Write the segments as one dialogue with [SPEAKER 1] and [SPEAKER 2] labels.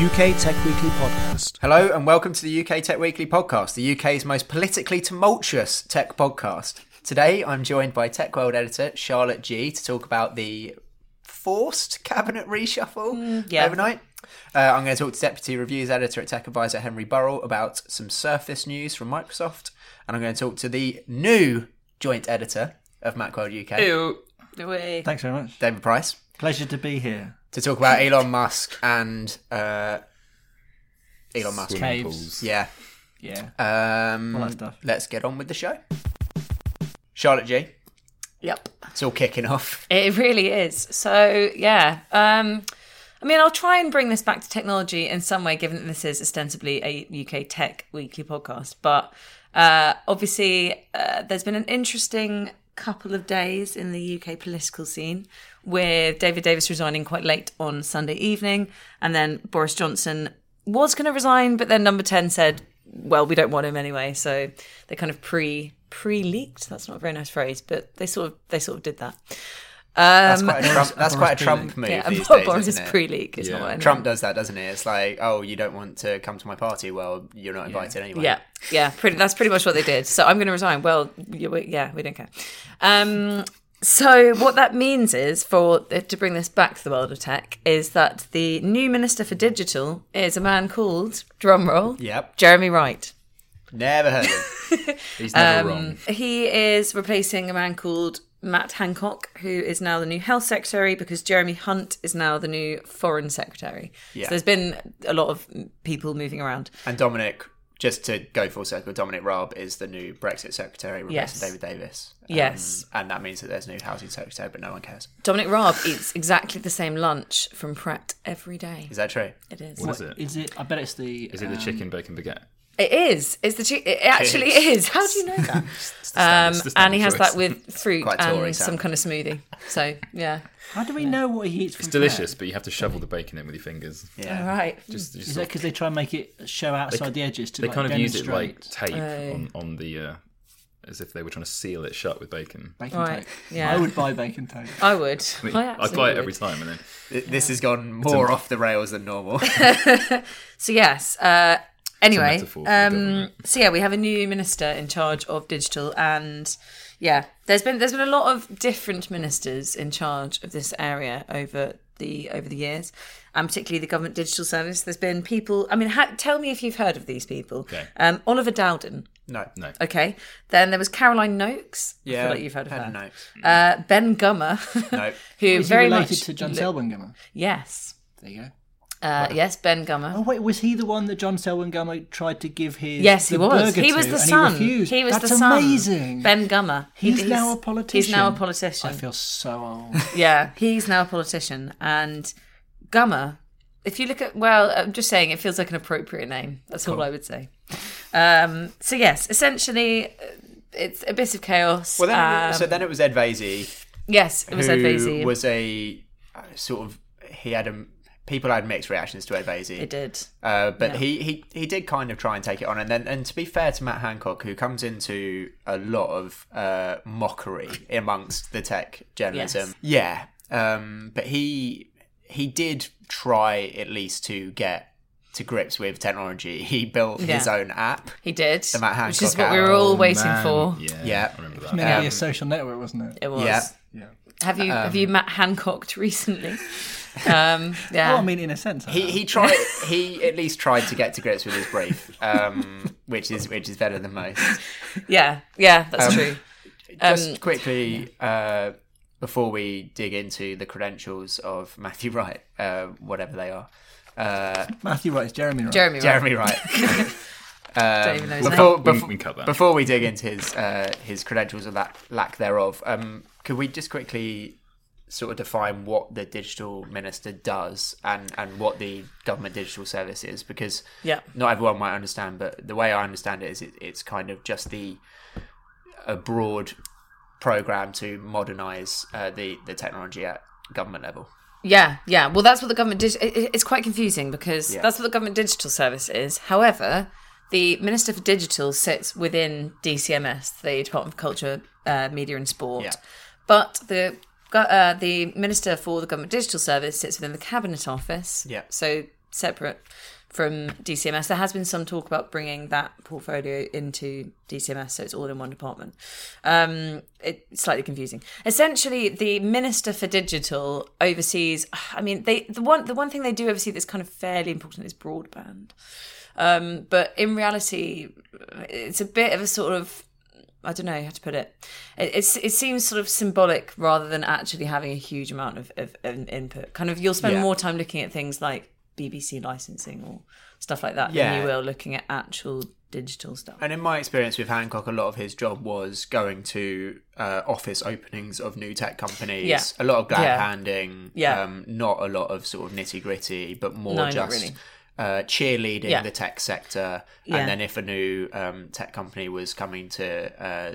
[SPEAKER 1] UK Tech Weekly podcast.
[SPEAKER 2] Hello and welcome to the UK Tech Weekly podcast, the UK's most politically tumultuous tech podcast. Today I'm joined by Tech World editor Charlotte Jee to talk about the forced cabinet reshuffle
[SPEAKER 3] yeah.
[SPEAKER 2] overnight. Uh, I'm going to talk to Deputy Reviews Editor at Tech Advisor Henry Burrell about some Surface news from Microsoft, and I'm going to talk to the new joint editor of Macworld UK,
[SPEAKER 3] Away.
[SPEAKER 1] Thanks very much.
[SPEAKER 2] David Price,
[SPEAKER 1] Pleasure to be here.
[SPEAKER 2] To talk about Elon Musk and uh, Elon Musk.
[SPEAKER 1] Caves.
[SPEAKER 2] Yeah.
[SPEAKER 1] Yeah.
[SPEAKER 2] Um,
[SPEAKER 1] All that stuff.
[SPEAKER 2] Let's get on with the show. Charlotte Jee.
[SPEAKER 3] Yep.
[SPEAKER 2] It's all kicking off.
[SPEAKER 3] It really is. So yeah. Um, I mean, I'll try and bring this back to technology in some way, given that this is ostensibly a UK tech weekly podcast. But uh, obviously, uh, there's been an interesting couple of days in the UK political scene with David Davis resigning quite late on Sunday evening, and then Boris Johnson was going to resign, but then Number Ten said, "Well, we don't want him anyway." So they kind of pre pre leaked. That's not a very nice phrase, but they sort of they sort of did that.
[SPEAKER 2] That's
[SPEAKER 3] Um,
[SPEAKER 2] quite a Trump, that's quite a Trump move
[SPEAKER 3] yeah,
[SPEAKER 2] these
[SPEAKER 3] Boris
[SPEAKER 2] days, isn't it?
[SPEAKER 3] pre-leak is not what I meant.
[SPEAKER 2] Trump does that, doesn't he? It's like, oh, you don't want to come to my party. Well, you're not invited anyway.
[SPEAKER 3] Yeah, yeah, pretty. That's pretty much what they did. So I'm going to resign. Well, yeah, we don't care. Um, so what that means is, for to bring this back to the world of tech, is that the new minister for digital is a man called drumroll,
[SPEAKER 2] Yep.
[SPEAKER 3] Jeremy Wright.
[SPEAKER 2] Never heard of him.
[SPEAKER 4] He's never
[SPEAKER 3] Um,
[SPEAKER 4] wrong.
[SPEAKER 3] He is replacing a man called Matt Hancock, who is now the new health secretary because Jeremy Hunt is now the new foreign secretary.
[SPEAKER 2] Yeah.
[SPEAKER 3] So there's been a lot of people moving around.
[SPEAKER 2] And Dominic, just to go full circle, Dominic Raab is the new Brexit secretary, replacing
[SPEAKER 3] Yes.
[SPEAKER 2] David Davis. Um,
[SPEAKER 3] Yes.
[SPEAKER 2] And that means that there's a new housing secretary, but no one cares.
[SPEAKER 3] Dominic Raab eats exactly the same lunch from Pret every day.
[SPEAKER 2] Is that true?
[SPEAKER 3] It is.
[SPEAKER 4] What is it?
[SPEAKER 1] Is it? I bet it's the.
[SPEAKER 4] Is it the
[SPEAKER 1] um,
[SPEAKER 4] chicken bacon baguette?
[SPEAKER 3] It is. It's the chi- it actually is. How do you know that? Um, and he has
[SPEAKER 4] choice.
[SPEAKER 3] that with fruit
[SPEAKER 2] Quite Tory
[SPEAKER 3] and some kind of smoothie. So yeah.
[SPEAKER 1] How do we know what he eats?
[SPEAKER 4] It's delicious, but you have to shovel the bacon in with your fingers.
[SPEAKER 2] Yeah.
[SPEAKER 3] All right.
[SPEAKER 4] Just, just
[SPEAKER 1] Is that because they try and make it show outside the edges to
[SPEAKER 4] they
[SPEAKER 1] like,
[SPEAKER 4] kind of use it like
[SPEAKER 1] demonstrate
[SPEAKER 4] tape on, on the uh, as if they were trying to seal it shut with bacon.
[SPEAKER 1] bacon
[SPEAKER 3] Right,
[SPEAKER 1] tape?
[SPEAKER 3] yeah.
[SPEAKER 1] I would buy bacon tape.
[SPEAKER 3] I would.
[SPEAKER 4] I, mean,
[SPEAKER 3] I,
[SPEAKER 4] I
[SPEAKER 3] absolutely
[SPEAKER 4] buy it
[SPEAKER 3] would.
[SPEAKER 4] every time, and then
[SPEAKER 2] Th- This has gone more off the rails than normal.
[SPEAKER 3] So yes. Uh, anyway,
[SPEAKER 4] metaphor for the
[SPEAKER 3] um, so yeah, we have a new minister in charge of digital, and yeah, there's been there's been a lot of different ministers in charge of this area over the over the years, and particularly the government digital service. There's been people. I mean, ha- tell me if you've heard of these people.
[SPEAKER 4] Okay.
[SPEAKER 3] Um, Oliver Dowden.
[SPEAKER 2] no.
[SPEAKER 4] no.
[SPEAKER 3] Okay. Then there was Caroline Nokes. I
[SPEAKER 2] Yeah.
[SPEAKER 3] feel like you've heard of
[SPEAKER 2] had
[SPEAKER 3] her.
[SPEAKER 2] a note.
[SPEAKER 3] Uh, ben Gummer,
[SPEAKER 2] No.
[SPEAKER 3] who
[SPEAKER 1] Is he
[SPEAKER 3] very
[SPEAKER 1] related
[SPEAKER 3] much
[SPEAKER 1] to John Selwyn Gummer?
[SPEAKER 3] Yes.
[SPEAKER 1] There you go.
[SPEAKER 3] Uh, yes, Ben Gummer.
[SPEAKER 1] Oh wait, was he the one that John Selwyn Gummer tried to give his?
[SPEAKER 3] Yes, he
[SPEAKER 1] the
[SPEAKER 3] was.
[SPEAKER 1] burger
[SPEAKER 3] He was
[SPEAKER 1] to,
[SPEAKER 3] the
[SPEAKER 1] and
[SPEAKER 3] son.
[SPEAKER 1] He, refused.
[SPEAKER 3] was
[SPEAKER 1] That's
[SPEAKER 3] the son.
[SPEAKER 1] amazing.
[SPEAKER 3] Ben Gummer. He-
[SPEAKER 1] He's now a politician.
[SPEAKER 3] He's now a politician.
[SPEAKER 1] I feel so old.
[SPEAKER 3] Yeah, he's now a politician. And Gummer, if you look at, well, I'm just saying it feels like an appropriate name. That's all I would say. Um, so, yes, essentially, uh, it's a bit of chaos.
[SPEAKER 2] Well, then,
[SPEAKER 3] Um,
[SPEAKER 2] so then it was Ed Vaizey
[SPEAKER 3] Yes, it was
[SPEAKER 2] who
[SPEAKER 3] Ed Vaizey.
[SPEAKER 2] was a uh, sort of he had a people had mixed reactions to Ed Vaizey.
[SPEAKER 3] It did.
[SPEAKER 2] Uh, but
[SPEAKER 3] Yeah.
[SPEAKER 2] he, he he did kind of try and take it on, and then and to be fair to Matt Hancock, who comes into a lot of uh, mockery amongst the tech journalism, yeah. Um, but he he did try at least to get to grips with technology. He built his own app.
[SPEAKER 3] He did.
[SPEAKER 2] The Matt Hancock
[SPEAKER 3] which is
[SPEAKER 2] Hancock
[SPEAKER 3] what we were
[SPEAKER 2] app.
[SPEAKER 3] all waiting
[SPEAKER 4] Man,
[SPEAKER 3] for.
[SPEAKER 4] Yeah,
[SPEAKER 2] Yeah.
[SPEAKER 4] I remember
[SPEAKER 1] It's
[SPEAKER 4] that.
[SPEAKER 1] meant to be
[SPEAKER 2] Um,
[SPEAKER 1] a social network, wasn't it?
[SPEAKER 3] It was.
[SPEAKER 2] Yeah.
[SPEAKER 1] Yeah.
[SPEAKER 3] Have you have you Matt Hancocked recently? um, yeah.
[SPEAKER 1] Oh, I mean, in a sense. I
[SPEAKER 2] He
[SPEAKER 1] have.
[SPEAKER 2] he tried he at least tried to get to grips with his brief, um, which is which is better than most.
[SPEAKER 3] yeah. Yeah. That's
[SPEAKER 2] Um,
[SPEAKER 3] true.
[SPEAKER 2] Just quickly, uh, before we dig into the credentials of Matthew Wright, uh, whatever they are, uh,
[SPEAKER 1] Matthew Wright is Jeremy Wright.
[SPEAKER 3] Jeremy. Wright.
[SPEAKER 2] Jeremy Wright.
[SPEAKER 3] Don't even know his
[SPEAKER 2] before,
[SPEAKER 3] name.
[SPEAKER 4] We-
[SPEAKER 2] before,
[SPEAKER 4] we can
[SPEAKER 2] before we dig into his uh, his credentials or that lack thereof, um, could we just quickly sort of define what the digital minister does and, and what the government digital service is? Because
[SPEAKER 3] Yeah.
[SPEAKER 2] not everyone might understand, but the way I understand it is it, it's kind of just the a broad program to modernise uh, the the technology at government level.
[SPEAKER 3] Yeah, yeah. Well, that's what the government did. It, it- it's quite confusing because
[SPEAKER 2] Yeah.
[SPEAKER 3] that's what the government digital service is. However, the Minister for Digital sits within DCMS, the Department of Culture, uh, Media and Sport.
[SPEAKER 2] Yeah.
[SPEAKER 3] But the uh, the Minister for the Government Digital Service sits within the Cabinet Office.
[SPEAKER 2] Yeah.
[SPEAKER 3] So separate from DCMS. There has been some talk about bringing that portfolio into DCMS, so it's all in one department. Um, it's slightly confusing. Essentially, the Minister for Digital oversees. I mean, they the one the one thing they do oversee that's kind of fairly important is broadband. Um, but in reality, it's a bit of a sort of I don't know how to put it. It, it's, it seems sort of symbolic rather than actually having a huge amount of, of, of input. Kind of, you'll spend
[SPEAKER 2] Yeah.
[SPEAKER 3] more time looking at things like BBC licensing or stuff like that than you will looking at actual digital stuff.
[SPEAKER 2] And in my experience with Hancock, a lot of his job was going to uh, office openings of new tech companies.
[SPEAKER 3] Yeah.
[SPEAKER 2] A lot of glad
[SPEAKER 3] Yeah.
[SPEAKER 2] handing.
[SPEAKER 3] Yeah.
[SPEAKER 2] Um, not a lot of sort of nitty gritty, but more
[SPEAKER 3] No,
[SPEAKER 2] just
[SPEAKER 3] really.
[SPEAKER 2] Uh, cheerleading
[SPEAKER 3] Yeah.
[SPEAKER 2] the tech sector.
[SPEAKER 3] Yeah.
[SPEAKER 2] And then if a new um, tech company was coming to uh,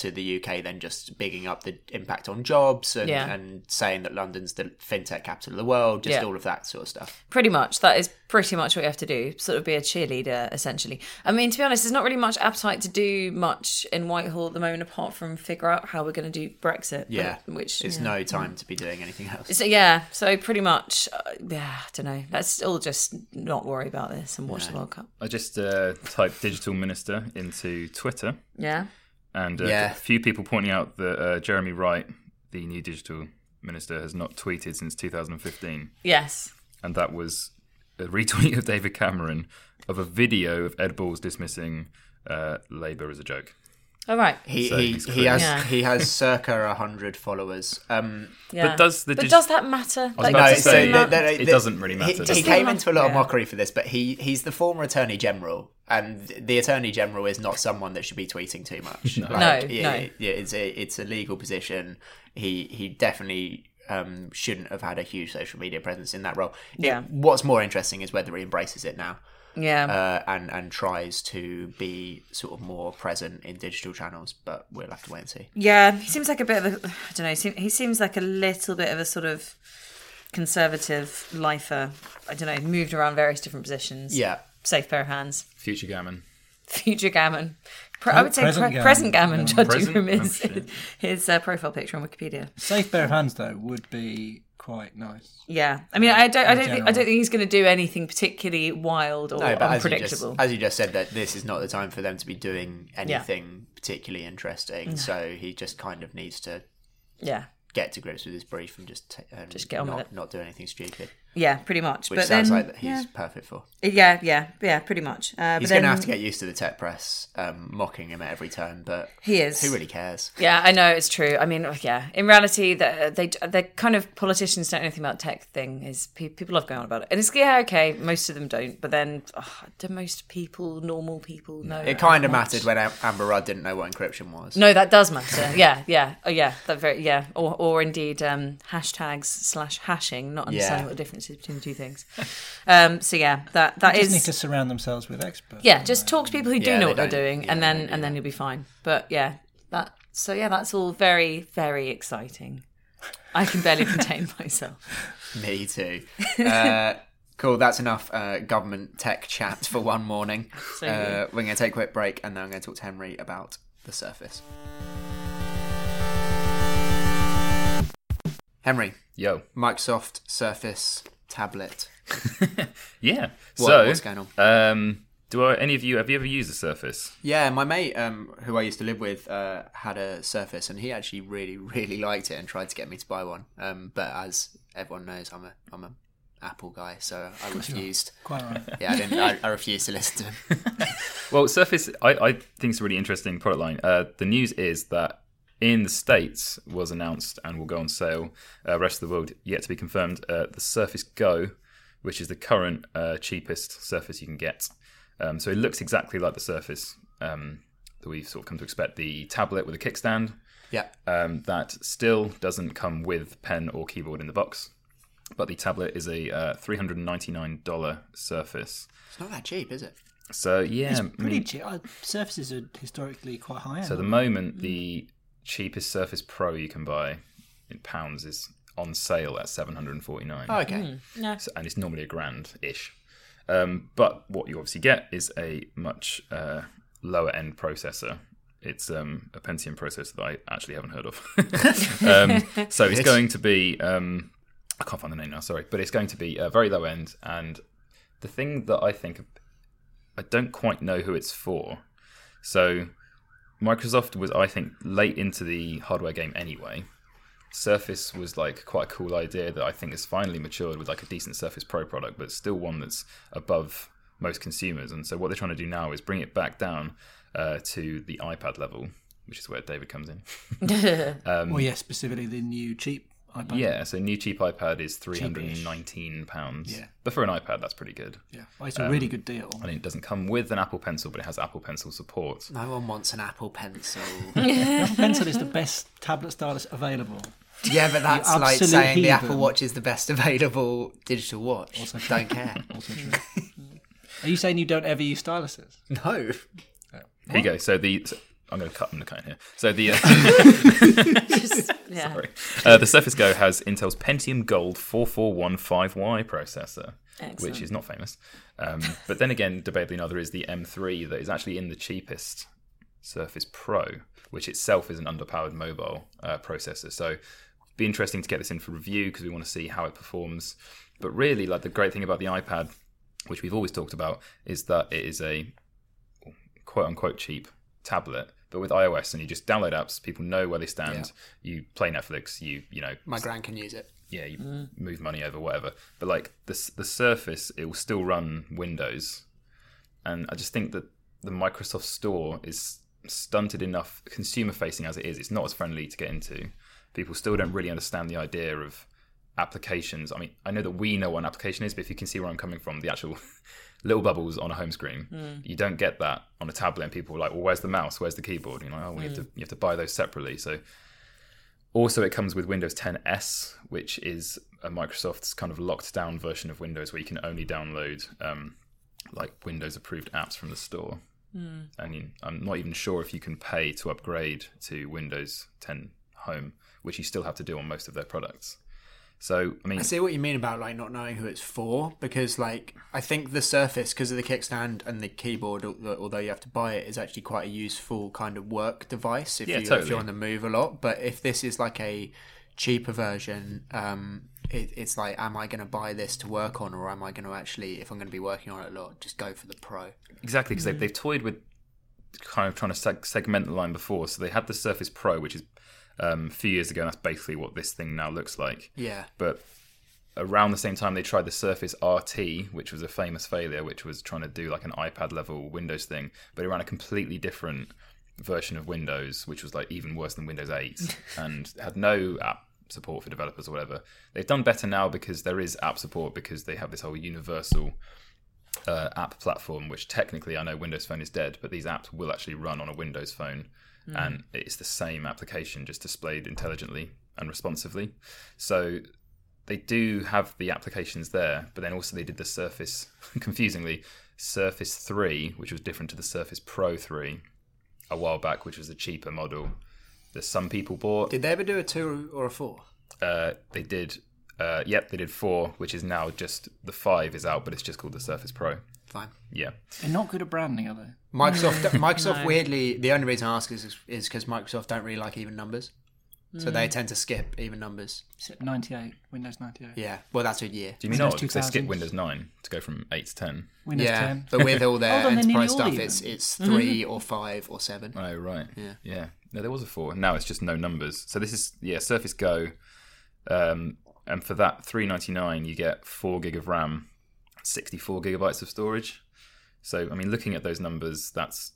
[SPEAKER 2] to the UK, then just bigging up the impact on jobs and,
[SPEAKER 3] Yeah.
[SPEAKER 2] and saying that London's the fintech capital of the world. Just
[SPEAKER 3] Yeah.
[SPEAKER 2] all of that sort of stuff.
[SPEAKER 3] Pretty much. That is pretty much what you have to do. Sort of be a cheerleader, essentially. I mean, to be honest, there's not really much appetite to do much in Whitehall at the moment, apart from figure out how we're going to do Brexit. but-
[SPEAKER 2] Yeah.
[SPEAKER 3] which
[SPEAKER 2] It's
[SPEAKER 3] yeah.
[SPEAKER 2] no time to be doing anything else.
[SPEAKER 3] So yeah, so pretty much, uh, yeah. I don't know. Let's all just not worry about this and watch the World Cup.
[SPEAKER 4] I just uh, typed digital minister into Twitter,
[SPEAKER 3] Yeah.
[SPEAKER 4] And uh,
[SPEAKER 2] Yeah.
[SPEAKER 4] a few people pointing out that uh, Jeremy Wright, the new digital minister, has not tweeted since 2015,
[SPEAKER 3] Yes.
[SPEAKER 4] and that was a retweet of David Cameron of a video of Ed Balls dismissing uh, Labour as a joke.
[SPEAKER 3] All right.
[SPEAKER 2] He
[SPEAKER 4] So
[SPEAKER 2] he, he has
[SPEAKER 3] Yeah.
[SPEAKER 2] he has circa hundred followers. Um,
[SPEAKER 3] Yeah.
[SPEAKER 4] But does the
[SPEAKER 3] but
[SPEAKER 4] dig-
[SPEAKER 3] does that matter? Like,
[SPEAKER 4] about to
[SPEAKER 3] does
[SPEAKER 4] say,
[SPEAKER 3] it
[SPEAKER 4] that-
[SPEAKER 3] matter?
[SPEAKER 4] it doesn't really matter,
[SPEAKER 2] He,
[SPEAKER 4] does
[SPEAKER 2] he
[SPEAKER 4] it?
[SPEAKER 2] came into a lot of mockery for this, but he he's the former attorney general, and the attorney general is not someone that should be tweeting too much.
[SPEAKER 3] No,
[SPEAKER 2] yeah,
[SPEAKER 3] no.
[SPEAKER 2] yeah, it's a it's a legal position. He he definitely. Um, shouldn't have had a huge social media presence in that role. It-
[SPEAKER 3] Yeah.
[SPEAKER 2] what's more interesting is whether he embraces it now
[SPEAKER 3] yeah.
[SPEAKER 2] uh, and and tries to be sort of more present in digital channels. But we'll have to wait and see.
[SPEAKER 3] yeah. He seems like a bit of a. I don't know. he seems like a little bit of a sort of conservative lifer. I don't know. Moved around various different positions.
[SPEAKER 2] Yeah,
[SPEAKER 3] Safe pair of hands.
[SPEAKER 4] Future Gammon.
[SPEAKER 3] Future gammon. Pre- I would say
[SPEAKER 1] present
[SPEAKER 3] pre-
[SPEAKER 1] gammon.
[SPEAKER 3] present gammon, judging
[SPEAKER 4] Present?
[SPEAKER 3] from his,
[SPEAKER 4] shit.
[SPEAKER 3] his uh, profile picture on Wikipedia.
[SPEAKER 1] Safe pair of hands though would be quite nice.
[SPEAKER 3] Yeah, I mean, I don't, I don't, think, I don't think he's going to do anything particularly wild or
[SPEAKER 2] No, but as you, just,
[SPEAKER 3] unpredictable.
[SPEAKER 2] as you just said, that this is not the time for them to be doing anything particularly interesting. So he just kind of needs to
[SPEAKER 3] yeah,
[SPEAKER 2] get to grips with his brief and just t- and
[SPEAKER 3] Just get on
[SPEAKER 2] not,
[SPEAKER 3] with it.
[SPEAKER 2] not do anything stupid,
[SPEAKER 3] yeah, pretty much.
[SPEAKER 2] which
[SPEAKER 3] but
[SPEAKER 2] sounds
[SPEAKER 3] then,
[SPEAKER 2] like that he's
[SPEAKER 3] yeah,
[SPEAKER 2] perfect for.
[SPEAKER 3] yeah, yeah, yeah, pretty much. Uh,
[SPEAKER 2] He's
[SPEAKER 3] but
[SPEAKER 2] going
[SPEAKER 3] then
[SPEAKER 2] to have to get used to the tech press um, mocking him at every turn, but
[SPEAKER 3] He is.
[SPEAKER 2] who really cares?
[SPEAKER 3] Yeah, I know it's true. I mean, yeah. In reality, the, they they kind of politicians don't know anything about tech thing. Is pe- people love going on about it, and it's yeah, okay. Most of them don't, but then oh, do most people, normal people, know?
[SPEAKER 2] It kind of mattered when Amber Rudd didn't know what encryption was.
[SPEAKER 3] No, that does matter. Yeah, yeah, oh, yeah. That very yeah, or or indeed um, hashtags slash hashing. Not understanding
[SPEAKER 2] Yeah.
[SPEAKER 3] what the difference is between the two things. Um, so yeah, that that
[SPEAKER 1] They
[SPEAKER 3] is
[SPEAKER 1] just need to surround themselves with experts.
[SPEAKER 3] yeah. Just talk to people who do
[SPEAKER 2] Yeah,
[SPEAKER 3] know
[SPEAKER 2] they
[SPEAKER 3] what they're doing,
[SPEAKER 2] yeah,
[SPEAKER 3] and then
[SPEAKER 2] yeah.
[SPEAKER 3] and then you'll be fine. But yeah, that so yeah, that's all very, very exciting. I can barely contain myself.
[SPEAKER 2] Me too. Uh, cool. That's enough uh, government tech chat for one morning. Uh, we're going to take a quick break, and then I'm going to talk to Henry about the Surface. Henry,
[SPEAKER 4] Yo.
[SPEAKER 2] Microsoft Surface tablet.
[SPEAKER 4] Yeah.
[SPEAKER 2] What-
[SPEAKER 4] so,
[SPEAKER 2] what's going on?
[SPEAKER 4] Um, do I, any of you have you ever used a Surface?
[SPEAKER 2] Yeah, my mate, um, who I used to live with, uh, had a Surface, and he actually really, really liked it and tried to get me to buy one. Um, but as everyone knows, I'm a I'm a Apple guy, so I refused.
[SPEAKER 1] Quite right.
[SPEAKER 2] Yeah, I didn't. I, I refused to listen to him.
[SPEAKER 4] Well, Surface, I, I think it's a really interesting product line. Uh, the news is that in the States was announced and will go on sale. Uh, rest of the world yet to be confirmed. Uh, the Surface Go, which is the current uh, cheapest Surface you can get. Um, so it looks exactly like the Surface um, that we've sort of come to expect. The tablet with a kickstand.
[SPEAKER 2] Yeah,
[SPEAKER 4] Um, that still doesn't come with pen or keyboard in the box. But the tablet is a uh, $399 Surface.
[SPEAKER 2] it's not that cheap, is it?
[SPEAKER 4] So, yeah.
[SPEAKER 1] It's
[SPEAKER 4] I mean-
[SPEAKER 1] pretty cheap. Uh, Surfaces are historically quite high.
[SPEAKER 4] So at the moment, the cheapest Surface Pro you can buy in pounds is on sale at seven hundred and forty nine,
[SPEAKER 2] Oh, okay.
[SPEAKER 3] Yeah.
[SPEAKER 4] and it's normally a grand ish. Um, but what you obviously get is a much uh, lower end processor. It's um, a Pentium processor that I actually haven't heard of. um, so it's going to be um, I can't find the name now. Sorry, but it's going to be uh, very low end. And the thing that I think I don't quite know who it's for. So Microsoft was, I think, late into the hardware game anyway. Surface was like quite a cool idea that I think has finally matured with like a decent Surface Pro product, but still one that's above most consumers. And so what they're trying to do now is bring it back down uh, to the iPad level, which is where David comes in.
[SPEAKER 1] well, yeah, specifically the new cheap iPad.
[SPEAKER 4] yeah, so new cheap iPad is three hundred and nineteen pounds.
[SPEAKER 1] Yeah.
[SPEAKER 4] but for an iPad, that's pretty good.
[SPEAKER 1] yeah. Well, it's a really good deal.
[SPEAKER 4] I mean, it doesn't come with an Apple Pencil, but it has Apple Pencil support.
[SPEAKER 2] No one wants an Apple Pencil.
[SPEAKER 1] Apple Pencil is the best tablet stylus available.
[SPEAKER 2] yeah, but that's like
[SPEAKER 1] absolute
[SPEAKER 2] saying the. Apple Watch is the best available digital watch. Also, Don't care.
[SPEAKER 1] Also true. Are you saying you don't ever use styluses?
[SPEAKER 2] no. Oh.
[SPEAKER 4] Here you go. So the so I'm going to cut them the cut here. So the uh,
[SPEAKER 3] Just, yeah.
[SPEAKER 4] sorry. Uh, the Surface Go has Intel's Pentium Gold 4415Y processor, which is not famous. Um, but then again, debatably another is the M3 that is actually in the cheapest Surface Pro, which itself is an underpowered mobile uh, processor. So be interesting to get this in for review because we want to see how it performs. But really, like the great thing about the iPad, which we've always talked about, is that it is a quote unquote cheap tablet. But with iOS, and you just download apps, people know where they stand. You play Netflix, you you know,
[SPEAKER 2] My grand can use it.
[SPEAKER 4] yeah, you mm. move money over whatever. But like the the Surface, it will still run Windows, and I just think that the Microsoft Store is stunted enough, consumer facing as it is. It's not as friendly to get into. People still don't really understand the idea of applications. I mean, I know that we know what an application is, but if you can see where I'm coming from, the actual little bubbles on a home screen, hmm. you don't get that on a tablet. And people are like, "Well, where's the mouse? Where's the keyboard?" You know, oh, we have to hmm. you have to buy those separately. So also, it comes with Windows 10 S, which is a Microsoft's kind of locked down version of Windows where you can only download um, like Windows approved apps from the store. Hmm. I mean, I'm not even sure if you can pay to upgrade to Windows 10 Home, which you still have to do on most of their products. So, I mean,
[SPEAKER 2] I see what you mean about like not knowing who it's for because like I think the Surface because of the kickstand and the keyboard, although you have to buy it, is actually quite a useful kind of work device if
[SPEAKER 4] Yeah,
[SPEAKER 2] you if
[SPEAKER 4] totally.
[SPEAKER 2] you're on the move a lot. But if this is like a cheaper version, um, it, it's like, am I going to buy this to work on, or am I going to actually, if I'm going to be working on it a lot, just go for the Pro?
[SPEAKER 4] Exactly, because they've, they've toyed with kind of trying to seg- segment the line before. So they had the Surface Pro, which is um, a few years ago, and that's basically what this thing now looks like.
[SPEAKER 2] Yeah,
[SPEAKER 4] But around the same time, they tried the Surface RT, which was a famous failure, which was trying to do like an iPad level Windows thing, but it ran a completely different version of Windows, which was like even worse than Windows 8 and had no app support for developers or whatever. They've done better now because there is app support because they have this whole universal uh, app platform, which technically I know Windows Phone is dead, but these apps will actually run on a Windows phone, and it's the same application just displayed intelligently and responsively. So they do have the applications there, but then also they did the Surface, confusingly, Surface 3, which was different to the Surface Pro 3 a while back, which was a cheaper model. that some people bought.
[SPEAKER 2] Did they ever do a two or a four?
[SPEAKER 4] Uh, they did. Uh, yep, they did four, which is now just the five is out, but it's just called the Surface Pro.
[SPEAKER 2] Fine.
[SPEAKER 4] Yeah,
[SPEAKER 1] They're not good at branding, are they?
[SPEAKER 2] Microsoft. Microsoft weirdly, the only reason I ask is is because Microsoft don't really like even numbers, so they tend to skip even numbers.
[SPEAKER 1] Except 98, Windows 98.
[SPEAKER 2] Yeah. Well, that's a year.
[SPEAKER 4] do you mean
[SPEAKER 1] Windows
[SPEAKER 4] not? Because they skipped
[SPEAKER 1] 2000s.
[SPEAKER 4] Windows nine to go from eight to ten.
[SPEAKER 1] Windows
[SPEAKER 2] yeah,
[SPEAKER 1] 10.
[SPEAKER 2] but with all their
[SPEAKER 1] Hold on, they're nearly
[SPEAKER 2] enterprise
[SPEAKER 1] all
[SPEAKER 2] stuff,
[SPEAKER 1] even.
[SPEAKER 2] it's it's 3 or five or seven.
[SPEAKER 4] Oh right.
[SPEAKER 2] Yeah.
[SPEAKER 4] Yeah. No, there was a four. Now it's just no numbers. So this is yeah, Surface Go. Um, and for that three ninety nine, you get four gig of RAM, sixty four gigabytes of storage. So I mean, looking at those numbers, that's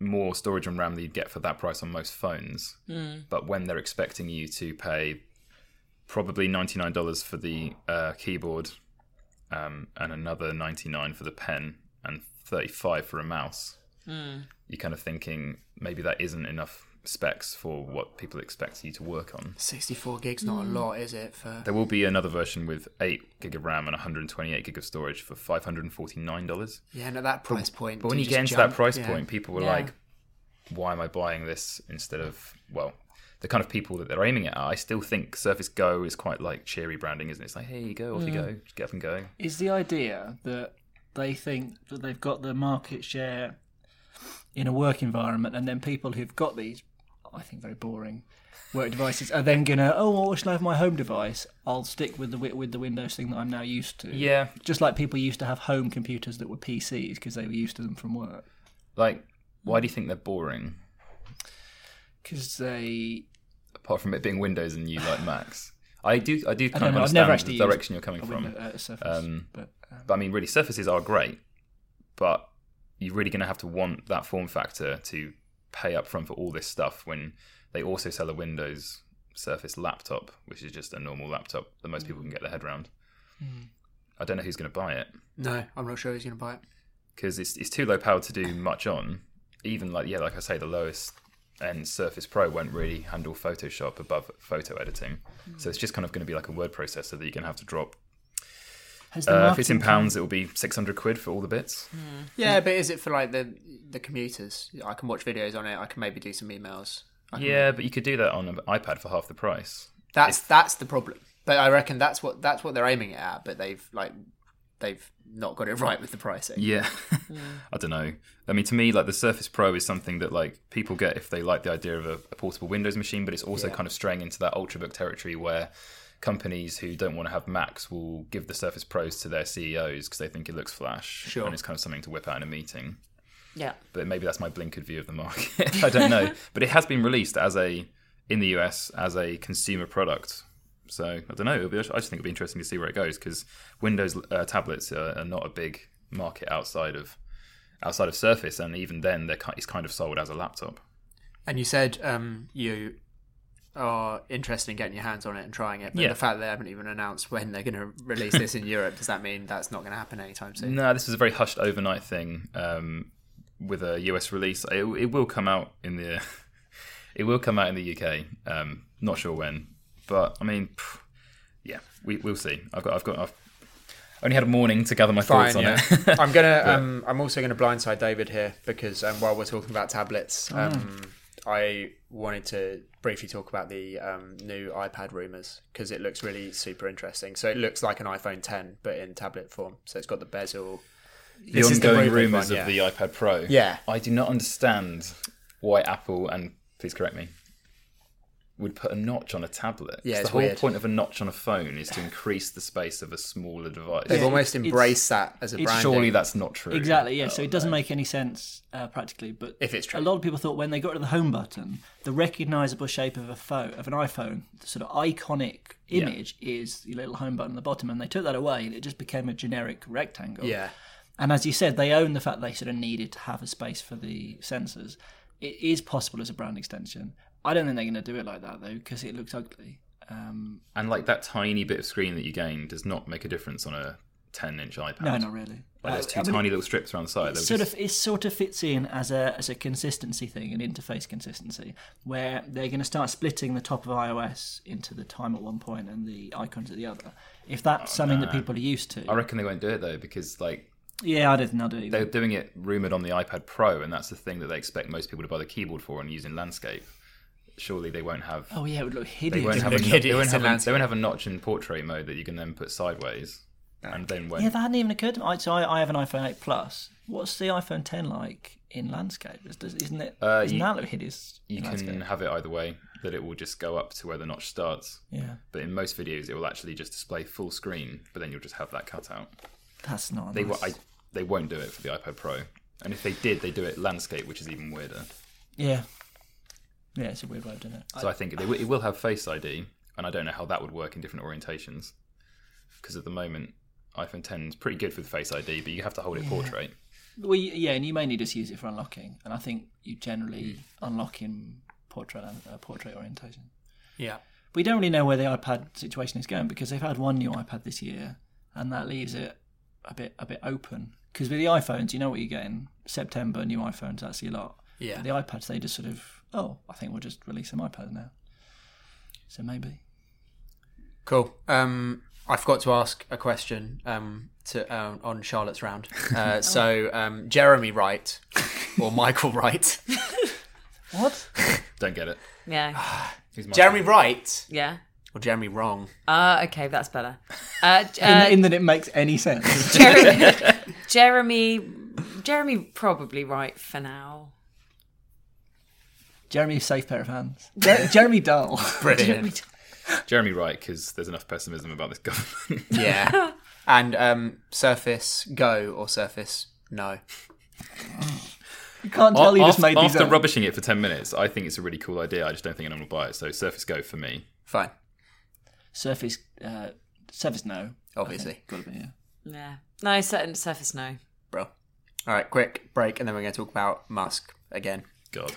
[SPEAKER 4] more storage and RAM that you'd get for that price on most phones. But when they're expecting you to pay probably ninety nine dollars for the uh, keyboard, um, and another ninety nine for the pen, and thirty five for a mouse you're kind of thinking maybe that isn't enough specs for what people expect you to work on.
[SPEAKER 2] 64 gigs not a hmm. lot, is it? For
[SPEAKER 4] There will be another version with 8 gig of RAM and 128 gig of storage for $549.
[SPEAKER 2] yeah, no, that price point.
[SPEAKER 4] But when
[SPEAKER 2] do
[SPEAKER 4] you get
[SPEAKER 2] just
[SPEAKER 4] into that price
[SPEAKER 2] Yeah.
[SPEAKER 4] point, people were
[SPEAKER 3] Yeah.
[SPEAKER 4] like, why am I buying this instead of, well, the kind of people that they're aiming at, I still think Surface Go is quite like cheery branding, isn't it? It's like, hey, you go, off you hmm. go, just get up and go.
[SPEAKER 1] Is the idea that they think that they've got the market share in a work environment, and then people who've got these, I think, very boring work devices are then gonna, oh, well, what should I have my home device? I'll stick with the wi- with the Windows thing that I'm now used to.
[SPEAKER 4] Yeah,
[SPEAKER 1] Just like people used to have home computers that were PCs because they were used to them from work.
[SPEAKER 4] like, why do you think they're boring?
[SPEAKER 1] Because they,
[SPEAKER 4] Apart from it being Windows and you like Macs. I do, I do kind
[SPEAKER 1] don't
[SPEAKER 4] of
[SPEAKER 1] know.
[SPEAKER 4] Understand the direction you're coming from.
[SPEAKER 1] Windows, uh, Surface,
[SPEAKER 4] Um,
[SPEAKER 1] but um,
[SPEAKER 4] But I mean, really, surfaces are great, but you're really going to have to want that form factor to pay up front for all this stuff when they also sell a Windows Surface laptop, which is just a normal laptop that most people can get their head around. Hmm. I don't know who's going to buy it
[SPEAKER 2] No, I'm not sure who's going to buy it.
[SPEAKER 4] because it's, it's too low power to do much on. Even like, yeah, like I say, the lowest end Surface Pro won't really handle Photoshop above photo editing. Hmm. So it's just kind of going to be like a word processor that you're going to have to drop.
[SPEAKER 1] Has the
[SPEAKER 4] Uh, if it's in
[SPEAKER 1] marketing
[SPEAKER 4] pounds, it will be 600 quid for all the bits.
[SPEAKER 2] Yeah, but is it for like the the commuters? I can watch videos on it. I can maybe do some emails. I can-
[SPEAKER 4] Yeah, but you could do that on an iPad for half the price.
[SPEAKER 2] that's that's the problem. But I reckon that's what that's what they're aiming it at. But they've like they've not got it right with the pricing.
[SPEAKER 4] Yeah, I don't know. I mean, to me, like the Surface Pro is something that like people get if they like the idea of a, a portable Windows machine, but it's also kind of straying into that ultrabook territory where companies who don't want to have Macs will give the Surface Pros to their CEOs because they think it looks flash
[SPEAKER 2] Sure.
[SPEAKER 4] and it's kind of something to whip out in a meeting.
[SPEAKER 3] Yeah.
[SPEAKER 4] But maybe that's my blinkered view of the market. I don't know. but it has been released as a in the US as a consumer product. So I don't know. It'll be, I just think it'll be interesting to see where it goes because Windows uh, tablets are, are not a big market outside of outside of Surface, and even then, they're it's kind of sold as a laptop.
[SPEAKER 2] And you said um, you are interested in getting your hands on it and trying it. But
[SPEAKER 4] Yeah.
[SPEAKER 2] the fact that they haven't even announced when they're going to release this in Europe, does that mean that's not going to happen anytime soon?
[SPEAKER 4] No, this is a very hushed overnight thing um, with a US release. It, it will come out in the it will come out in the UK. Um, not sure when, but I mean, yeah, we, we'll see. I've got I've got I've only had a morning to gather my
[SPEAKER 2] Fine,
[SPEAKER 4] thoughts on
[SPEAKER 2] yeah.
[SPEAKER 4] it.
[SPEAKER 2] I'm gonna. Um, I'm also gonna blindside David here because um, while we're talking about tablets,
[SPEAKER 4] Oh.
[SPEAKER 2] I wanted to briefly talk about the um, new iPad rumors because it looks really super interesting. So it looks like an iPhone 10 but in tablet form. So it's got the bezel.
[SPEAKER 4] the
[SPEAKER 2] This is the
[SPEAKER 4] rumors
[SPEAKER 2] one,
[SPEAKER 4] of the iPad Pro.
[SPEAKER 2] Yeah.
[SPEAKER 4] I do not understand why Apple and please correct me would put a notch on a tablet.
[SPEAKER 2] Yeah,
[SPEAKER 4] the whole
[SPEAKER 2] weird.
[SPEAKER 4] point of a notch on a phone is to increase the space of a smaller device.
[SPEAKER 2] They've
[SPEAKER 1] Yeah,
[SPEAKER 2] almost embraced that as a brand.
[SPEAKER 4] Surely that's not true.
[SPEAKER 1] Exactly, yeah. so
[SPEAKER 4] Oh,
[SPEAKER 1] it doesn't
[SPEAKER 4] no.
[SPEAKER 1] make any sense uh, practically. But
[SPEAKER 2] If it's true.
[SPEAKER 1] a lot of people thought when they got to the home button, the recognisable shape of a phone of an iPhone, the sort of iconic image is the little home button at the bottom, and they took that away, and it just became a generic rectangle.
[SPEAKER 2] Yeah.
[SPEAKER 1] And as you said, they own the fact they sort of needed to have a space for the sensors. It is possible as a brand extension. I don't think they're going to do it like that though, because it looks ugly. Um,
[SPEAKER 4] And like that tiny bit of screen that you gain does not make a difference on a 10 inch iPad.
[SPEAKER 1] no, not really.
[SPEAKER 4] Like there's
[SPEAKER 1] Uh,
[SPEAKER 4] two
[SPEAKER 1] I mean,
[SPEAKER 4] tiny little strips around the side.
[SPEAKER 1] it sort
[SPEAKER 4] just-
[SPEAKER 1] of it sort of fits in as a as a consistency thing, an interface consistency, where they're going to start splitting the top of iOS into the time at one point and the icons at the other. If that's something that people are used to,
[SPEAKER 4] I reckon they won't do it though because like
[SPEAKER 1] yeah, I don't think they'll do it.
[SPEAKER 4] they're doing it rumored on the iPad Pro, and that's the thing that they expect most people to buy the keyboard for and use in landscape. Surely they won't have.
[SPEAKER 1] Oh yeah, it would look
[SPEAKER 4] they
[SPEAKER 1] hideous.
[SPEAKER 4] won't have, a,
[SPEAKER 2] look
[SPEAKER 4] no-
[SPEAKER 2] hideous
[SPEAKER 4] they, won't have a,
[SPEAKER 2] landscape.
[SPEAKER 4] they won't have a notch in portrait mode that you can then put sideways, and then won't.
[SPEAKER 1] Yeah, that hadn't even occurred to me. I- So I, I have an iPhone 8 Plus. What's the iPhone 10 like in landscape? Is- does- Isn't it?
[SPEAKER 4] Uh,
[SPEAKER 1] doesn't
[SPEAKER 4] you-
[SPEAKER 1] that look hideous?
[SPEAKER 4] you
[SPEAKER 1] in
[SPEAKER 4] can
[SPEAKER 1] landscape?
[SPEAKER 4] have it either way. That it will just go up to where the notch starts.
[SPEAKER 1] Yeah,
[SPEAKER 4] But in most videos, it will actually just display full screen. But then you'll just have that cut out.
[SPEAKER 1] that's not.
[SPEAKER 4] They
[SPEAKER 1] nice.
[SPEAKER 4] wo- I, they won't do it for the iPad Pro. And if they did, they do it landscape, which is even weirder.
[SPEAKER 1] Yeah, yeah, it's a weird way of doing it.
[SPEAKER 4] So I think they, wi- it will have Face ID, and I don't know how that would work in different orientations. Because at the moment, iPhone 10 is pretty good with Face ID, but you have to hold it portrait.
[SPEAKER 1] Well, yeah, and you mainly just use it for unlocking, and I think you generally
[SPEAKER 4] Hmm.
[SPEAKER 1] unlock in portrait uh, portrait orientation.
[SPEAKER 2] Yeah.
[SPEAKER 1] We don't really know where the iPad situation is going because they've had one new iPad this year, and that leaves it a bit a bit open. Because with the iPhones, you know what you're getting. September, new iPhones, that's a lot.
[SPEAKER 2] Yeah.
[SPEAKER 1] The iPads, they just sort of, oh, I think we'll just release some iPads now. So maybe.
[SPEAKER 2] Cool. Um, I forgot to ask a question um, to uh, on Charlotte's round. Uh, so um, Jeremy Wright or Michael Wright?
[SPEAKER 1] What?
[SPEAKER 4] Don't get it.
[SPEAKER 3] Yeah.
[SPEAKER 4] Who's my
[SPEAKER 2] Jeremy Wright
[SPEAKER 3] Yeah.
[SPEAKER 2] or Jeremy Wrong?
[SPEAKER 3] Uh, okay, that's better. Uh,
[SPEAKER 1] In,
[SPEAKER 3] uh,
[SPEAKER 1] in that it makes any sense.
[SPEAKER 3] Jeremy, Jeremy, Jeremy, probably right for now.
[SPEAKER 1] Jeremy, safe pair of hands. Jer- Jeremy Dull.
[SPEAKER 2] Brilliant.
[SPEAKER 4] Jeremy Wright, because there's enough pessimism about this government.
[SPEAKER 2] yeah. And um, Surface Go or Surface No?
[SPEAKER 1] You can't tell you just
[SPEAKER 4] after
[SPEAKER 1] made these
[SPEAKER 4] after
[SPEAKER 1] up.
[SPEAKER 4] rubbishing it for 10 minutes, I think it's a really cool idea. I just don't think anyone will buy it. So Surface Go for me.
[SPEAKER 2] Fine.
[SPEAKER 1] Surface, uh, Surface no.
[SPEAKER 2] Obviously.
[SPEAKER 1] Got to be, yeah.
[SPEAKER 3] Yeah. No, certain surface, no.
[SPEAKER 2] Bro. All right, quick break, and then we're going to talk about Musk again.
[SPEAKER 4] God.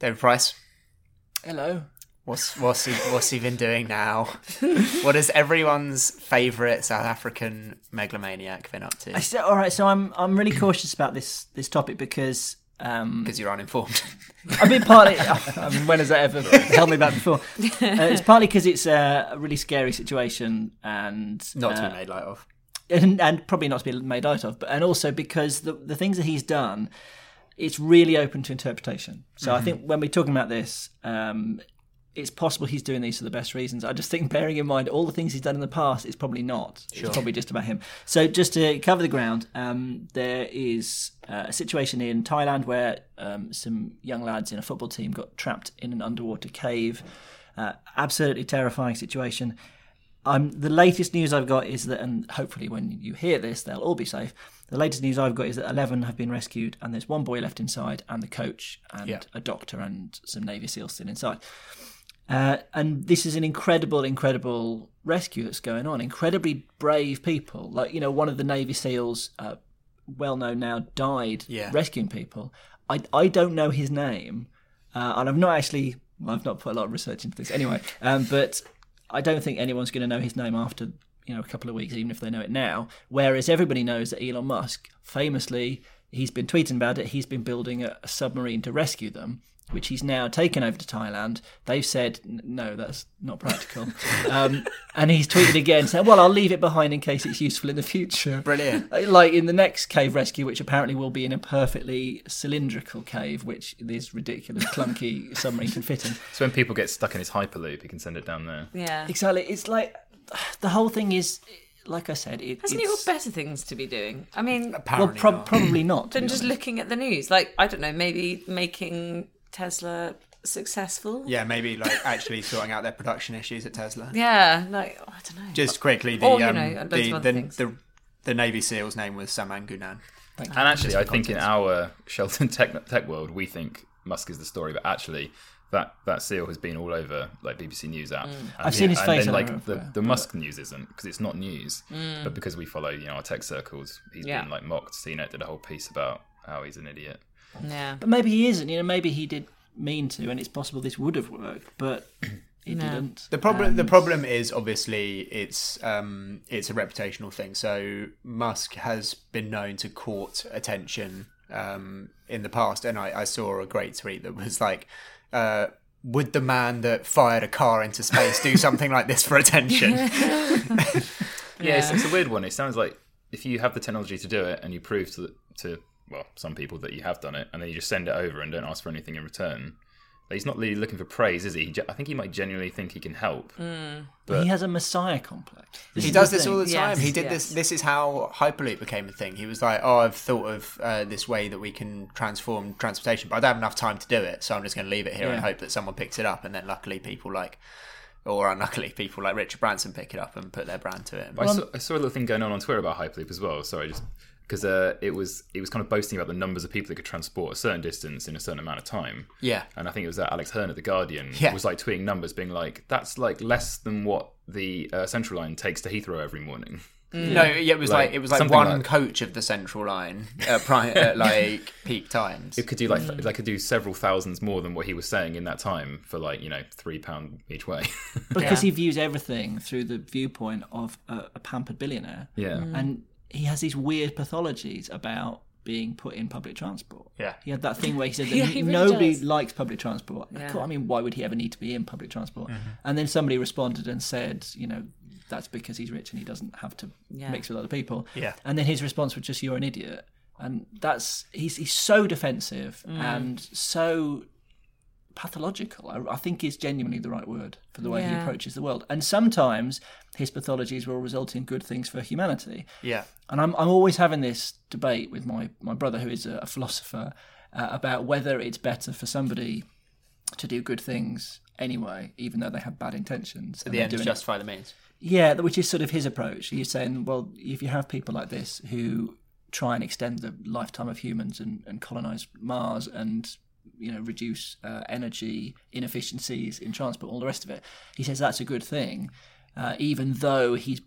[SPEAKER 2] David Price,
[SPEAKER 1] Hello.
[SPEAKER 2] what's what's he, what's he been doing now? what has everyone's favourite South African megalomaniac been up to?
[SPEAKER 1] I said, all right, so I'm I'm really cautious about this this topic because um,
[SPEAKER 2] Because you're uninformed.
[SPEAKER 1] I mean, partly. I mean, when has that ever held me back before? Uh, it's partly because it's a really scary situation and
[SPEAKER 2] Not to
[SPEAKER 1] uh,
[SPEAKER 2] be made light of.
[SPEAKER 1] and, and probably not to be made out of, but and also because the the things that he's done, it's really open to interpretation. So I think when we're talking about this, um, it's possible he's doing these for the best reasons. I just think bearing in mind all the things he's done in the past, it's probably not. It's probably just about him. So just to cover the ground, um, there is uh, a situation in Thailand where um, some young lads in a football team got trapped in an underwater cave. Uh, absolutely terrifying situation. Um, the latest news I've got is that, and hopefully when you hear this, they'll all be safe. The latest news I've got is that 11 have been rescued, and there's one boy left inside, and the coach, and
[SPEAKER 2] Yeah.
[SPEAKER 1] a doctor, and some Navy SEALs still inside. Uh, and this is an incredible, incredible rescue that's going on. Incredibly brave people. Like, you know, one of the Navy SEALs, uh, well known now, died
[SPEAKER 2] Yeah.
[SPEAKER 1] rescuing people. I, I don't know his name, uh, and I've not actually, well, I've not put a lot of research into this anyway, um, but I don't think anyone's going to know his name after, you know, a couple of weeks, even if they know it now. Whereas everybody knows that Elon Musk, famously, he's been tweeting about it, he's been building a, a submarine to rescue them which he's now taken over to Thailand. They've said, no, that's not practical. um, and he's tweeted again saying, well, I'll leave it behind in case it's useful in the future.
[SPEAKER 2] Brilliant.
[SPEAKER 1] Uh, Like in the next cave rescue, which apparently will be in a perfectly cylindrical cave, which this ridiculous, clunky submarine can fit in.
[SPEAKER 4] So when people get stuck in his hyperloop, he can send it down there.
[SPEAKER 3] Yeah.
[SPEAKER 1] Exactly. It's like the whole thing is, like I said, it,
[SPEAKER 3] Hasn't he
[SPEAKER 1] it's,
[SPEAKER 3] got better things to be doing? I mean,
[SPEAKER 1] well,
[SPEAKER 2] Apparently
[SPEAKER 1] prob-
[SPEAKER 2] not.
[SPEAKER 1] probably not. to
[SPEAKER 3] than
[SPEAKER 1] be
[SPEAKER 3] just
[SPEAKER 1] honest.
[SPEAKER 3] looking at the news. Like, I don't know, maybe making Tesla successful.
[SPEAKER 2] Yeah, maybe like actually sorting out their production issues at Tesla.
[SPEAKER 3] Yeah, like, I don't know.
[SPEAKER 2] Just quickly, the
[SPEAKER 3] Or, you
[SPEAKER 2] um,
[SPEAKER 3] know, loads
[SPEAKER 2] the,
[SPEAKER 3] of other
[SPEAKER 2] the,
[SPEAKER 3] things.
[SPEAKER 2] the the Navy SEAL's name was Saman Gunan.
[SPEAKER 4] And actually, I think in our Shelton tech, tech world, we think Musk is the story, but actually. That, that seal has been all over like BBC News app.
[SPEAKER 1] Mm. I've seen his face.
[SPEAKER 4] and Then, like the, the Musk news isn't because it's not news, but because we follow you know our tech circles, he's
[SPEAKER 3] Yeah.
[SPEAKER 4] been like mocked. CNET did a whole piece about how he's an idiot.
[SPEAKER 3] Yeah.
[SPEAKER 1] But maybe he isn't. You know, maybe he did mean to, and it's possible this would have worked, but it didn't.
[SPEAKER 2] The problem, the problem is obviously it's um, it's a reputational thing. So Musk has been known to court attention um, in the past, and I, I saw a great tweet that was like, uh, "Would the man that fired a car into space do something like this for attention?"
[SPEAKER 4] Yeah, It's, it's a weird one. It sounds like if you have the technology to do it and you prove to to well some people that you have done it, and then you just send it over and don't ask for anything in return. Like, he's not really looking for praise, is he? he? I think he might genuinely think he can help.
[SPEAKER 1] but he has a messiah complex. This
[SPEAKER 2] He does this
[SPEAKER 1] thing.
[SPEAKER 2] all the time.
[SPEAKER 3] Yes,
[SPEAKER 2] he did
[SPEAKER 3] yes.
[SPEAKER 2] this. This is how Hyperloop became a thing. He was like, "Oh, I've thought of uh, this way that we can transform transportation, but I don't have enough time to do it, so I'm just going to leave it here and
[SPEAKER 1] Yeah.
[SPEAKER 2] hope that someone picks it up." And then, luckily, people like, or unluckily, people like Richard Branson pick it up and put their brand to it.
[SPEAKER 4] I, saw, I saw a little thing going on on Twitter about Hyperloop as well. Sorry, just because uh, it was it was kind of boasting about the numbers of people that could transport a certain distance in a certain amount of time.
[SPEAKER 2] Yeah.
[SPEAKER 4] and I think it was that Alex Hern at the Guardian
[SPEAKER 2] Yeah.
[SPEAKER 4] was like tweeting numbers, being like, "That's like less than what the uh, Central Line takes to Heathrow every morning."
[SPEAKER 2] No, yeah, it was like,
[SPEAKER 4] Like,
[SPEAKER 2] it was like one
[SPEAKER 4] like-
[SPEAKER 2] coach of the Central Line at, pri- at like peak times.
[SPEAKER 4] It could do like like could do several thousands more than what he was saying in that time for like you know three pound each way.
[SPEAKER 1] because he views everything through the viewpoint of a, a pampered billionaire.
[SPEAKER 4] yeah,
[SPEAKER 1] and he has these weird pathologies about being put in public transport.
[SPEAKER 2] Yeah.
[SPEAKER 1] he had that thing where he said that
[SPEAKER 3] Yeah,
[SPEAKER 1] he-
[SPEAKER 3] he really
[SPEAKER 1] nobody
[SPEAKER 3] does.
[SPEAKER 1] likes public transport.
[SPEAKER 3] Yeah.
[SPEAKER 1] I mean, why would he ever need to be in public transport?
[SPEAKER 2] Mm-hmm.
[SPEAKER 1] And then somebody responded and said, you know, that's because he's rich and he doesn't have to
[SPEAKER 3] Yeah.
[SPEAKER 1] mix with other people.
[SPEAKER 2] Yeah.
[SPEAKER 1] And then his response was just, "You're an idiot." And that's he's he's so defensive
[SPEAKER 3] Mm.
[SPEAKER 1] and so pathological. I, I think is genuinely the right word for the way he approaches the world. And sometimes his pathologies will result in good things for humanity.
[SPEAKER 2] yeah,
[SPEAKER 1] And I'm, I'm always having this debate with my, my brother, who is a, a philosopher, uh, about whether it's better for somebody to do good things anyway, even though they have bad intentions.
[SPEAKER 2] at the end, justify the means.
[SPEAKER 1] Yeah, which is sort of his approach. He's saying, well, if you have people like this who try and extend the lifetime of humans and, and colonize Mars and you know reduce uh, energy inefficiencies in transport, all the rest of it, he says that's a good thing, uh, even though he's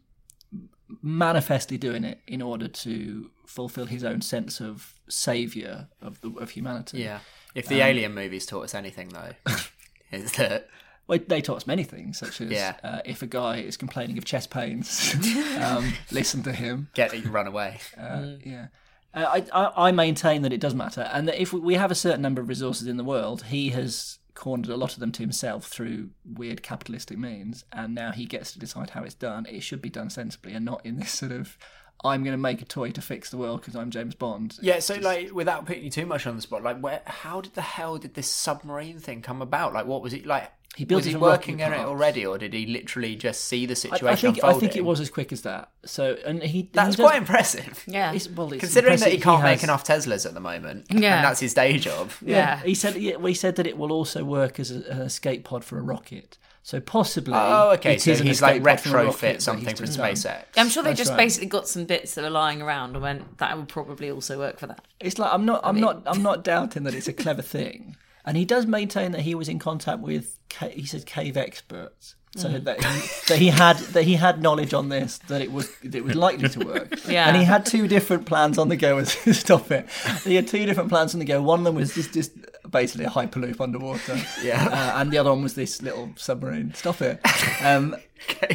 [SPEAKER 1] manifestly doing it in order to fulfill his own sense of savior of the, of humanity.
[SPEAKER 2] Yeah, if the
[SPEAKER 1] Um,
[SPEAKER 2] Alien movies taught us anything, though, is that
[SPEAKER 1] Well, they taught us many things, such as
[SPEAKER 2] Yeah.
[SPEAKER 1] uh, if a guy is complaining of chest pains, um, listen to him.
[SPEAKER 2] get it, run away.
[SPEAKER 1] Uh, Yeah. Uh, I, I, maintain that it does matter, and that if we have a certain number of resources in the world, he has cornered a lot of them to himself through weird capitalistic means, and now he gets to decide how it's done. It should be done sensibly and not in this sort of I'm going to make a toy to fix the world because I'm James Bond.
[SPEAKER 2] Yeah, so like without putting you too much on the spot, like where, how did the hell did this submarine thing come about? Like, what was it like?
[SPEAKER 1] He built
[SPEAKER 2] was he working on it already, or did he literally just see the situation
[SPEAKER 1] I think I think it was as quick as that. So and he
[SPEAKER 2] That's
[SPEAKER 1] he does-
[SPEAKER 2] quite impressive.
[SPEAKER 3] Yeah.
[SPEAKER 1] it's- well, it's
[SPEAKER 2] Considering that he can't make
[SPEAKER 1] has-
[SPEAKER 2] enough Teslas at the moment,
[SPEAKER 3] Yeah.
[SPEAKER 2] and that's his day job.
[SPEAKER 3] Yeah.
[SPEAKER 1] He said yeah, well, he said that it will also work as a, an escape pod for a rocket. So possibly.
[SPEAKER 2] Oh, okay.
[SPEAKER 1] it
[SPEAKER 2] So
[SPEAKER 1] is
[SPEAKER 2] he's like
[SPEAKER 1] escape pod from a rocket
[SPEAKER 2] retrofit something
[SPEAKER 1] he's
[SPEAKER 2] from
[SPEAKER 1] just done.
[SPEAKER 2] SpaceX.
[SPEAKER 3] I'm sure they
[SPEAKER 1] That's
[SPEAKER 3] just
[SPEAKER 1] right.
[SPEAKER 3] basically got some bits that are lying around and went, that would probably also work for that.
[SPEAKER 1] It's like I'm not I'm not I'm not doubting that it's a clever thing, and he does maintain that he was in contact with he says cave experts, so
[SPEAKER 3] Mm.
[SPEAKER 1] that he, that he had that he had knowledge on this that it was that it was likely to work.
[SPEAKER 3] Yeah.
[SPEAKER 1] and he had two different plans on the go. As stop it, he had two different plans on the go. One of them was just just basically a hyperloop underwater,
[SPEAKER 2] Yeah.
[SPEAKER 1] uh, and the other one was this little submarine. Stop it. Um,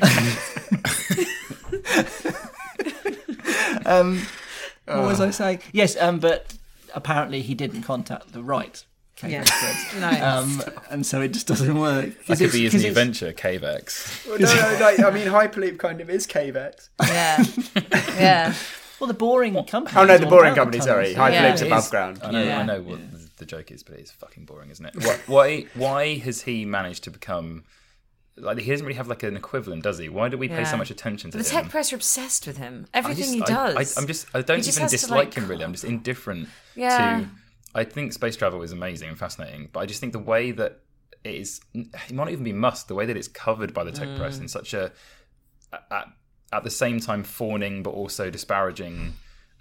[SPEAKER 1] um, what was I saying? Yes, um, but apparently he didn't contact the right cave
[SPEAKER 3] Yeah.
[SPEAKER 1] experts.
[SPEAKER 3] No.
[SPEAKER 1] Um, and so it just doesn't work.
[SPEAKER 4] that
[SPEAKER 1] 'Cause
[SPEAKER 4] could
[SPEAKER 1] it's-
[SPEAKER 4] be his
[SPEAKER 1] 'cause
[SPEAKER 4] new venture, CaveX.
[SPEAKER 2] no, no, like, I mean, Hyperloop kind of is CaveX.
[SPEAKER 3] yeah. yeah.
[SPEAKER 1] Well, the boring company.
[SPEAKER 2] Oh no, the boring company. Sorry. Hyperloop's
[SPEAKER 3] Yeah.
[SPEAKER 2] above ground.
[SPEAKER 4] I know,
[SPEAKER 3] Yeah.
[SPEAKER 4] I know what the, the joke is, but it's fucking boring, isn't it? Why, why, why has he managed to become like he doesn't really have like an equivalent, does he? Why do we pay so much attention to
[SPEAKER 3] The
[SPEAKER 4] him?
[SPEAKER 3] tech press are obsessed with him. Everything
[SPEAKER 4] just-
[SPEAKER 3] he
[SPEAKER 4] I-
[SPEAKER 3] does.
[SPEAKER 4] I, am just, I don't
[SPEAKER 3] He just
[SPEAKER 4] even
[SPEAKER 3] has to,
[SPEAKER 4] dislike
[SPEAKER 3] like,
[SPEAKER 4] him really. I'm just indifferent
[SPEAKER 3] Yeah.
[SPEAKER 4] to. I think space travel is amazing and fascinating, but I just think the way that it is, it might not even be Musk. The way that it's covered by the tech
[SPEAKER 3] Mm.
[SPEAKER 4] press in such a, at, at the same time fawning but also disparaging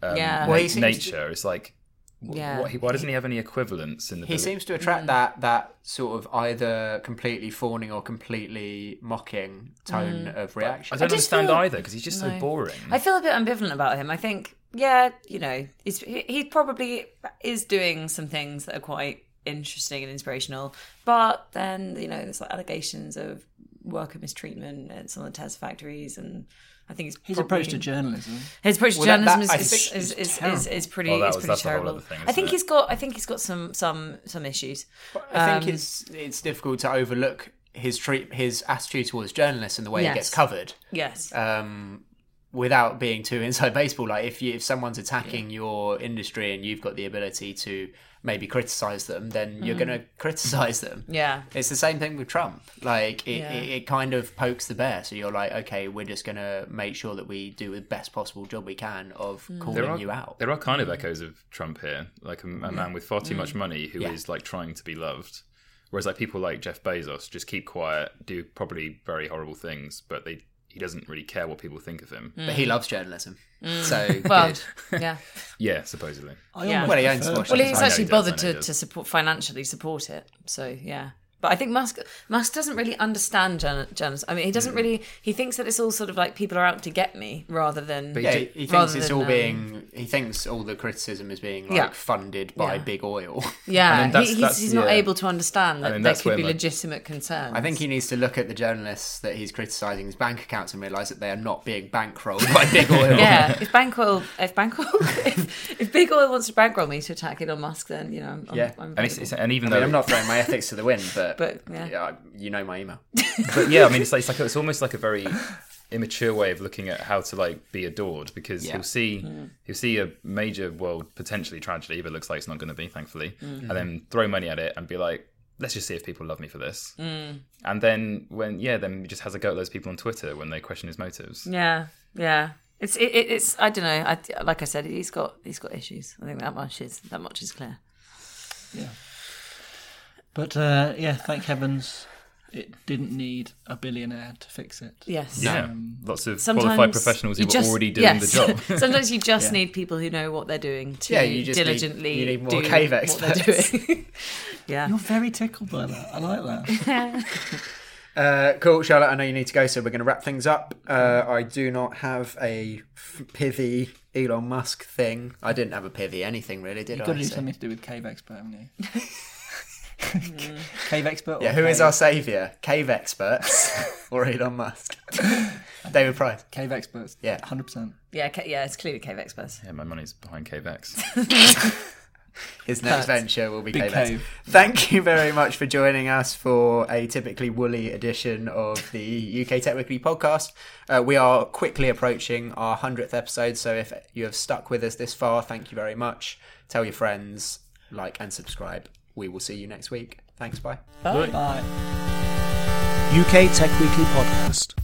[SPEAKER 4] um,
[SPEAKER 3] Yeah.
[SPEAKER 4] na-
[SPEAKER 2] Well, he to-
[SPEAKER 4] nature. It's like
[SPEAKER 3] Yeah.
[SPEAKER 4] What, why doesn't he have any equivalents in the? Book?
[SPEAKER 2] He
[SPEAKER 4] bill-
[SPEAKER 2] seems to attract mm. that that sort of either completely fawning or completely mocking tone mm.
[SPEAKER 4] of
[SPEAKER 2] reaction.
[SPEAKER 4] I don't
[SPEAKER 3] just
[SPEAKER 4] understand
[SPEAKER 3] feel-
[SPEAKER 4] either because he's just so boring.
[SPEAKER 3] I feel a bit ambivalent about him. I think, yeah, you know, he's, he he probably is doing some things that are quite interesting and inspirational, but then you know, there's like allegations of worker mistreatment at some of the test factories, and I think he's
[SPEAKER 1] His
[SPEAKER 3] probably-
[SPEAKER 1] approach to journalism.
[SPEAKER 3] his approach to
[SPEAKER 2] Well,
[SPEAKER 3] journalism
[SPEAKER 2] that- I
[SPEAKER 3] is, is, is, is, is, is pretty,
[SPEAKER 4] Well, that
[SPEAKER 3] is
[SPEAKER 4] was-
[SPEAKER 3] pretty
[SPEAKER 4] that's a whole
[SPEAKER 3] terrible.
[SPEAKER 4] thing,
[SPEAKER 3] I think
[SPEAKER 4] it?
[SPEAKER 3] he's got, I think he's got some some some issues.
[SPEAKER 2] I think
[SPEAKER 3] Um,
[SPEAKER 2] it's it's difficult to overlook his treat his attitude towards journalists and the way
[SPEAKER 3] Yes.
[SPEAKER 2] he gets covered.
[SPEAKER 3] Yes,
[SPEAKER 2] um, without being too inside baseball. Like if you, if someone's attacking your industry and you've got the ability to maybe criticize them, then you're going to criticize them.
[SPEAKER 3] Mm. yeah,
[SPEAKER 2] It's the same thing with Trump. Like it,
[SPEAKER 3] Yeah.
[SPEAKER 2] it, it kind of pokes the bear. So you're like, okay, we're just going to make sure that we do the best possible job we can of
[SPEAKER 3] Mm.
[SPEAKER 2] calling
[SPEAKER 4] are
[SPEAKER 2] you out.
[SPEAKER 4] there are kind of echoes of Trump here, like a, a man with far too much money who is
[SPEAKER 2] Yeah.
[SPEAKER 4] like trying to be loved. Whereas like people like Jeff Bezos just keep quiet, do probably very horrible things, but they he doesn't really care what people think of him.
[SPEAKER 2] But he loves journalism. So
[SPEAKER 3] Mm. well,
[SPEAKER 2] good.
[SPEAKER 3] yeah.
[SPEAKER 4] Yeah, supposedly.
[SPEAKER 1] I
[SPEAKER 3] Yeah.
[SPEAKER 2] Well, he owns.
[SPEAKER 3] Well, he's actually
[SPEAKER 4] he does,
[SPEAKER 3] bothered to, to support financially support it. So yeah. But I think Musk Musk doesn't really understand journa- journalism. I mean, he doesn't really. He thinks that it's all sort of like people are out to get me rather than.
[SPEAKER 4] But
[SPEAKER 2] Yeah, he he thinks
[SPEAKER 3] rather
[SPEAKER 2] it's
[SPEAKER 3] than,
[SPEAKER 2] all
[SPEAKER 3] um,
[SPEAKER 2] being. He thinks all the criticism is being like
[SPEAKER 3] Yeah.
[SPEAKER 2] funded by
[SPEAKER 3] Yeah.
[SPEAKER 2] big oil.
[SPEAKER 3] yeah,
[SPEAKER 4] And that's-
[SPEAKER 3] he, he's,
[SPEAKER 4] that's-
[SPEAKER 3] he's not
[SPEAKER 4] yeah.
[SPEAKER 3] able to understand that
[SPEAKER 4] then
[SPEAKER 3] there
[SPEAKER 4] that's
[SPEAKER 3] could
[SPEAKER 4] where
[SPEAKER 3] be
[SPEAKER 4] my-
[SPEAKER 3] legitimate concerns.
[SPEAKER 2] I think he needs to look at the journalists that he's criticising his bank accounts and realise that they are not being bankrolled by big oil.
[SPEAKER 3] Yeah, if Bankwell, if Bankwell, if, if Big Oil wants to bankroll me to attack Elon Musk, then you know, I'm,
[SPEAKER 2] Yeah.
[SPEAKER 3] I'm, I'm
[SPEAKER 4] And it's, it's and even
[SPEAKER 2] I mean,
[SPEAKER 4] though
[SPEAKER 2] I'm not throwing my ethics to the wind, but,
[SPEAKER 3] But, yeah.
[SPEAKER 2] yeah, you know my email.
[SPEAKER 4] but yeah, I mean, it's like, it's like it's almost like a very immature way of looking at how to like be adored because
[SPEAKER 2] Yeah.
[SPEAKER 4] he'll see
[SPEAKER 3] Mm.
[SPEAKER 4] he'll see a major world potentially tragedy, but looks like it's not going to be, thankfully,
[SPEAKER 3] Mm.
[SPEAKER 4] and then throw money at it and be like, let's just see if people love me for this.
[SPEAKER 3] Mm.
[SPEAKER 4] And then when yeah, then he just has a go at those people on Twitter when they question his motives.
[SPEAKER 3] Yeah, yeah. It's it, it, it's I don't know. I, like I said, he's got he's got issues. I think that much is that much is clear.
[SPEAKER 1] Yeah. But uh, yeah, thank heavens it didn't need a billionaire to fix it.
[SPEAKER 3] Yes.
[SPEAKER 4] Yeah, lots of
[SPEAKER 3] Sometimes
[SPEAKER 4] qualified professionals who were
[SPEAKER 3] just-
[SPEAKER 4] already doing
[SPEAKER 3] yes.
[SPEAKER 4] the job.
[SPEAKER 3] Sometimes you just
[SPEAKER 1] Yeah.
[SPEAKER 3] need people who know what they're doing to
[SPEAKER 2] Yeah, you just need-
[SPEAKER 3] diligently
[SPEAKER 2] you need more
[SPEAKER 3] do
[SPEAKER 2] cave
[SPEAKER 3] what
[SPEAKER 2] experts.
[SPEAKER 3] they're doing. yeah.
[SPEAKER 1] You're very tickled by that. I like that.
[SPEAKER 2] Uh, cool, Charlotte. I know you need to go, so we're going to wrap things up. Uh, I do not have a f- pithy Elon Musk thing. I didn't have a pithy anything really, did
[SPEAKER 1] You've
[SPEAKER 2] I?
[SPEAKER 1] got to do
[SPEAKER 2] So-
[SPEAKER 1] something to do with Cave Expert, haven't you? Cave Expert?
[SPEAKER 2] Yeah,
[SPEAKER 1] or
[SPEAKER 2] who is
[SPEAKER 1] Cave-
[SPEAKER 2] our saviour? Cave experts or Elon Musk? David Price.
[SPEAKER 1] Cave Experts.
[SPEAKER 2] Yeah.
[SPEAKER 1] 100%.
[SPEAKER 3] yeah, ca- yeah, it's clearly cave experts.
[SPEAKER 4] yeah, my money's behind cave KVX.
[SPEAKER 2] His next venture will be
[SPEAKER 1] Big
[SPEAKER 2] Cave X.
[SPEAKER 1] Cave.
[SPEAKER 2] Thank you very much for joining us for a typically woolly edition of the UK Tech Weekly podcast. Uh, we are quickly approaching our 100th episode, so if you have stuck with us this far, thank you very much. Tell your friends, like, and subscribe. We will see you next week. Thanks, bye. Bye.
[SPEAKER 1] Bye.
[SPEAKER 5] UK Tech Weekly Podcast.